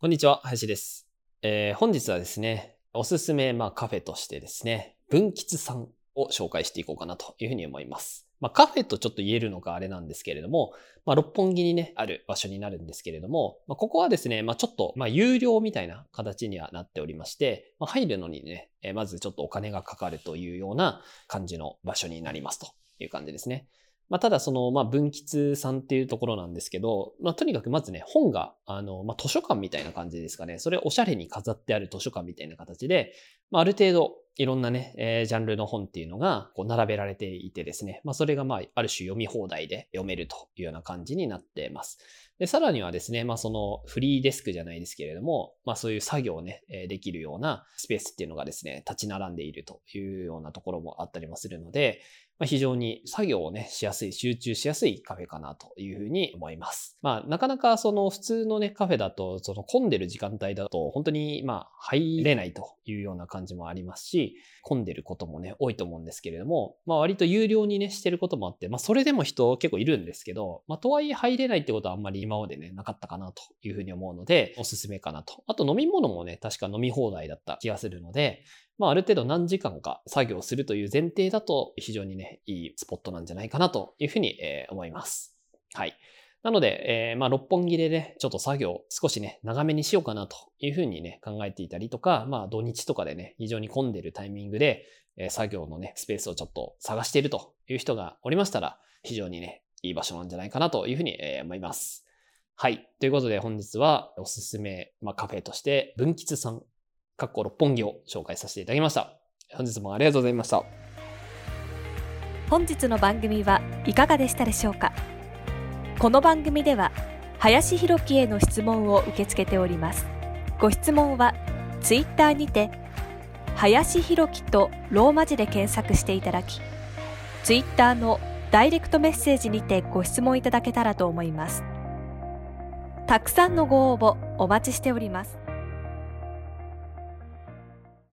こんにちは林です、えー本日はですねおすすめ、まあ、カフェとしてですね文吉さんを紹介していこうかなというふうに思いますまあ、カフェとちょっと言えるのかあれなんですけれども、まあ、六本木にね、ある場所になるんですけれども、まあ、ここはですね、まあ、ちょっと、まあ、有料みたいな形にはなっておりまして、まあ、入るのにね、えまずちょっとお金がかかるというような感じの場所になりますという感じですね。まあ、ただその、まあ、文吉さんっていうところなんですけど、まあ、とにかくまずね、本が、あの、まあ、図書館みたいな感じですかね。それおしゃれに飾ってある図書館みたいな形で、まあ、ある程度、いろんなね、えージャンルの本っていうのが、こう、並べられていてですね、まあ、それがまあ、ある種読み放題で読めるというような感じになっています。で、さらにはですね、まあ、その、フリーデスクじゃないですけれども、まあ、そういう作業をね、えーできるようなスペースっていうのがですね、立ち並んでいるというようなところもあったりもするので、まあ、非常に作業をね、しやすい、集中しやすいカフェかなというふうに思います。まあ、なかなかその普通のね、カフェだと、その混んでる時間帯だと、本当にまあ、入れないというような感じもありますし、混んでることもね、多いと思うんですけれども、まあ、割と有料にね、してることもあって、まあ、それでも人結構いるんですけど、まあ、とはいえ入れないってことはあんまり今までね、なかったかなというふうに思うので、おすすめかなと。あと飲み物もね、確か飲み放題だった気がするので、まあ、ある程度何時間か作業するという前提だと非常にね、いいスポットなんじゃないかなというふうに、えー思います。はい。なので、えーまあ、六本木でね、ちょっと作業少しね、長めにしようかなというふうにね、考えていたりとか、まあ、土日とかでね、非常に混んでるタイミングで、えー作業のね、スペースをちょっと探しているという人がおりましたら、非常にね、いい場所なんじゃないかなというふうに、えー思います。はい。ということで本日はおすすめ、まあ、カフェとして、文吉さん、かっこ六本木を紹介させていただきました。本日もありがとうございました。本日の番組はいかがでしたでしょうか？この番組では林博樹への質問を受け付けておりますご質問はツイッターにて林博樹とローマ字で検索していただきツイッターのダイレクトメッセージにてご質問いただけたらと思いますたくさんのご応募お待ちしております